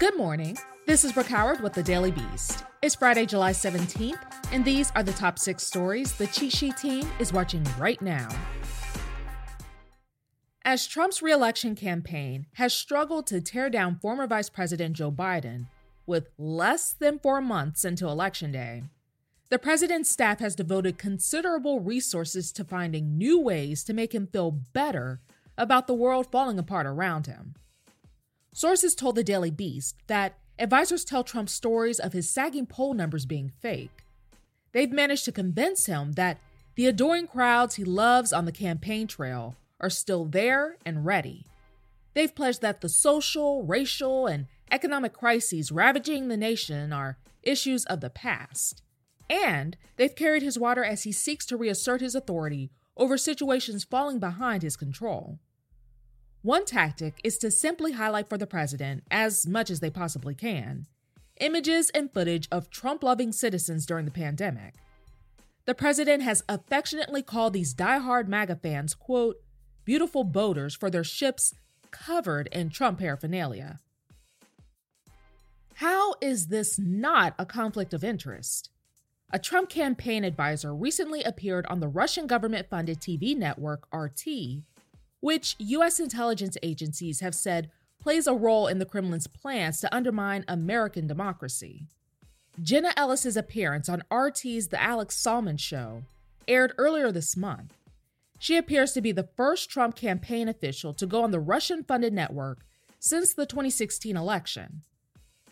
Good morning. This is Brooke Howard with the Daily Beast. It's Friday, July 17th, and these are the top six stories the Cheat Sheet team is watching right now. As Trump's reelection campaign has struggled to tear down former Vice President Joe Biden with less than four months until Election Day, the president's staff has devoted considerable resources to finding new ways to make him feel better about the world falling apart around him. Sources told the Daily Beast that Advisors tell Trump stories of his sagging poll numbers being fake. They've managed to convince him that the adoring crowds he loves on the campaign trail are still there and ready. They've pledged that the social, racial, and economic crises ravaging the nation are issues of the past. And they've carried his water as he seeks to reassert his authority over situations falling behind his control. One tactic is to simply highlight for the president, as much as they possibly can, images and footage of Trump loving citizens during the pandemic. The president has affectionately called these die-hard MAGA fans, quote, beautiful boaters for their ships covered in Trump paraphernalia. How is this not a conflict of interest? A Trump campaign advisor recently appeared on the Russian government funded TV network RT which U.S. intelligence agencies have said plays a role in the Kremlin's plans to undermine American democracy. Jenna Ellis's appearance on RT's The Alex Salmond Show aired earlier this month. She appears to be the first Trump campaign official to go on the Russian funded network since the 2016 election.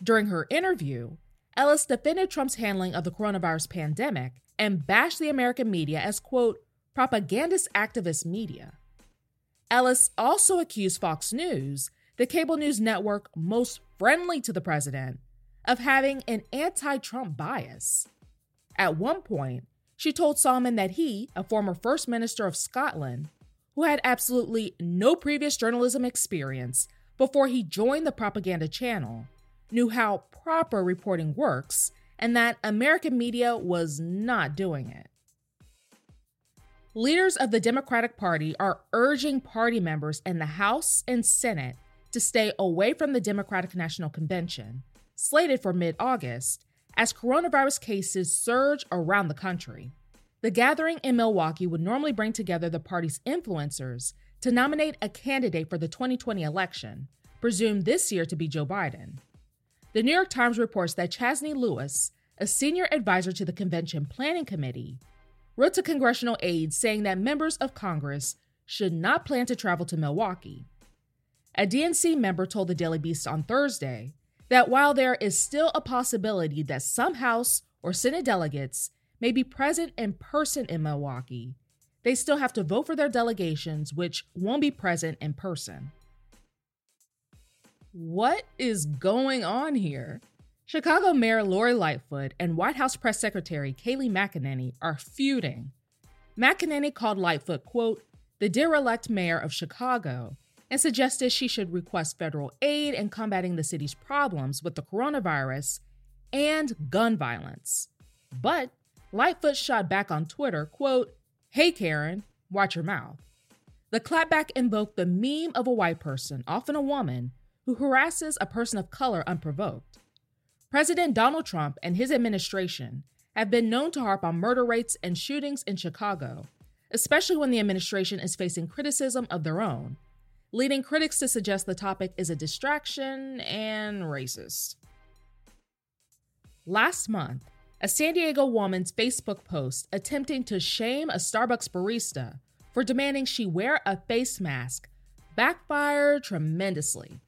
During her interview, Ellis defended Trump's handling of the coronavirus pandemic and bashed the American media as, quote, propagandist activist media. Ellis also accused Fox News, the cable news network most friendly to the president, of having an anti Trump bias. At one point, she told Salmond that he, a former First Minister of Scotland, who had absolutely no previous journalism experience before he joined the propaganda channel, knew how proper reporting works and that American media was not doing it. Leaders of the Democratic Party are urging party members in the House and Senate to stay away from the Democratic National Convention, slated for mid August, as coronavirus cases surge around the country. The gathering in Milwaukee would normally bring together the party's influencers to nominate a candidate for the 2020 election, presumed this year to be Joe Biden. The New York Times reports that Chasseny Lewis, a senior advisor to the convention planning committee, wrote to congressional aides saying that members of Congress should not plan to travel to Milwaukee. A DNC member told the Daily Beast on Thursday that while there is still a possibility that some House or Senate delegates may be present in person in Milwaukee, they still have to vote for their delegations, which won't be present in person. What is going on here? Chicago Mayor Lori Lightfoot and White House Press Secretary Kayleigh McEnany are feuding. McEnany called Lightfoot, quote, the derelict mayor of Chicago, and suggested she should request federal aid in combating the city's problems with the coronavirus and gun violence. But Lightfoot shot back on Twitter, quote, Hey Karen, watch your mouth. The clapback invoked the meme of a white person, often a woman, who harasses a person of color unprovoked. President Donald Trump and his administration have been known to harp on murder rates and shootings in Chicago, especially when the administration is facing criticism of their own, leading critics to suggest the topic is a distraction and racist. Last month, a San Diego woman's Facebook post attempting to shame a Starbucks barista for demanding she wear a face mask backfired tremendously.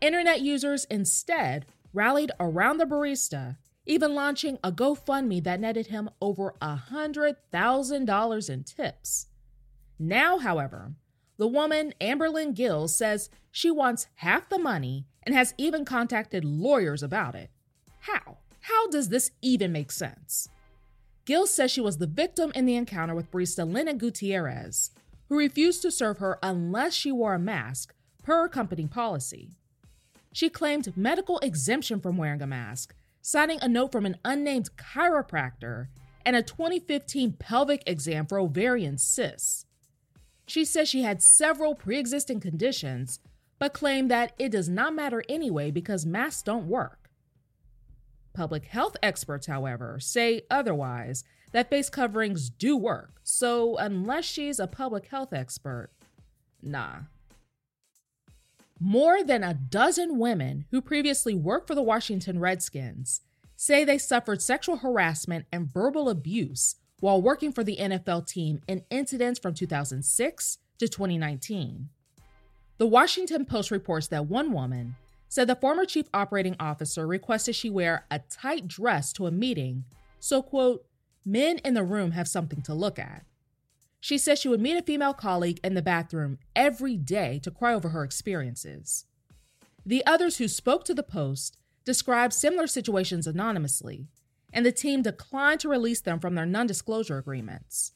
Internet users instead rallied around the barista, even launching a GoFundMe that netted him over $100,000 in tips. Now, however, the woman, Amberlyn Gill, says she wants half the money and has even contacted lawyers about it. How? How does this even make sense? Gill says she was the victim in the encounter with barista Lennon Gutierrez, who refused to serve her unless she wore a mask, per company policy. She claimed medical exemption from wearing a mask, signing a note from an unnamed chiropractor and a 2015 pelvic exam for ovarian cysts. She says she had several pre existing conditions, but claimed that it does not matter anyway because masks don't work. Public health experts, however, say otherwise that face coverings do work, so unless she's a public health expert, nah. More than a dozen women who previously worked for the Washington Redskins say they suffered sexual harassment and verbal abuse while working for the NFL team in incidents from 2006 to 2019. The Washington Post reports that one woman said the former chief operating officer requested she wear a tight dress to a meeting so, quote, men in the room have something to look at. She says she would meet a female colleague in the bathroom every day to cry over her experiences. The others who spoke to the Post described similar situations anonymously, and the team declined to release them from their non disclosure agreements.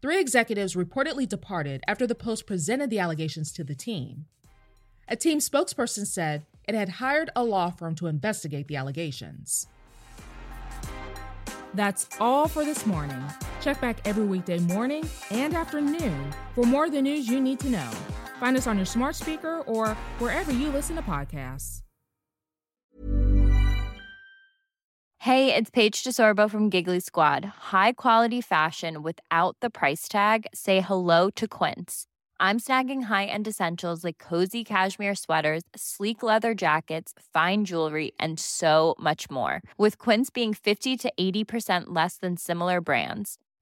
Three executives reportedly departed after the Post presented the allegations to the team. A team spokesperson said it had hired a law firm to investigate the allegations. That's all for this morning. Check back every weekday morning and afternoon for more of the news you need to know. Find us on your smart speaker or wherever you listen to podcasts. Hey, it's Paige DeSorbo from Giggly Squad. High quality fashion without the price tag? Say hello to Quince. I'm snagging high end essentials like cozy cashmere sweaters, sleek leather jackets, fine jewelry, and so much more. With Quince being 50 to 80% less than similar brands.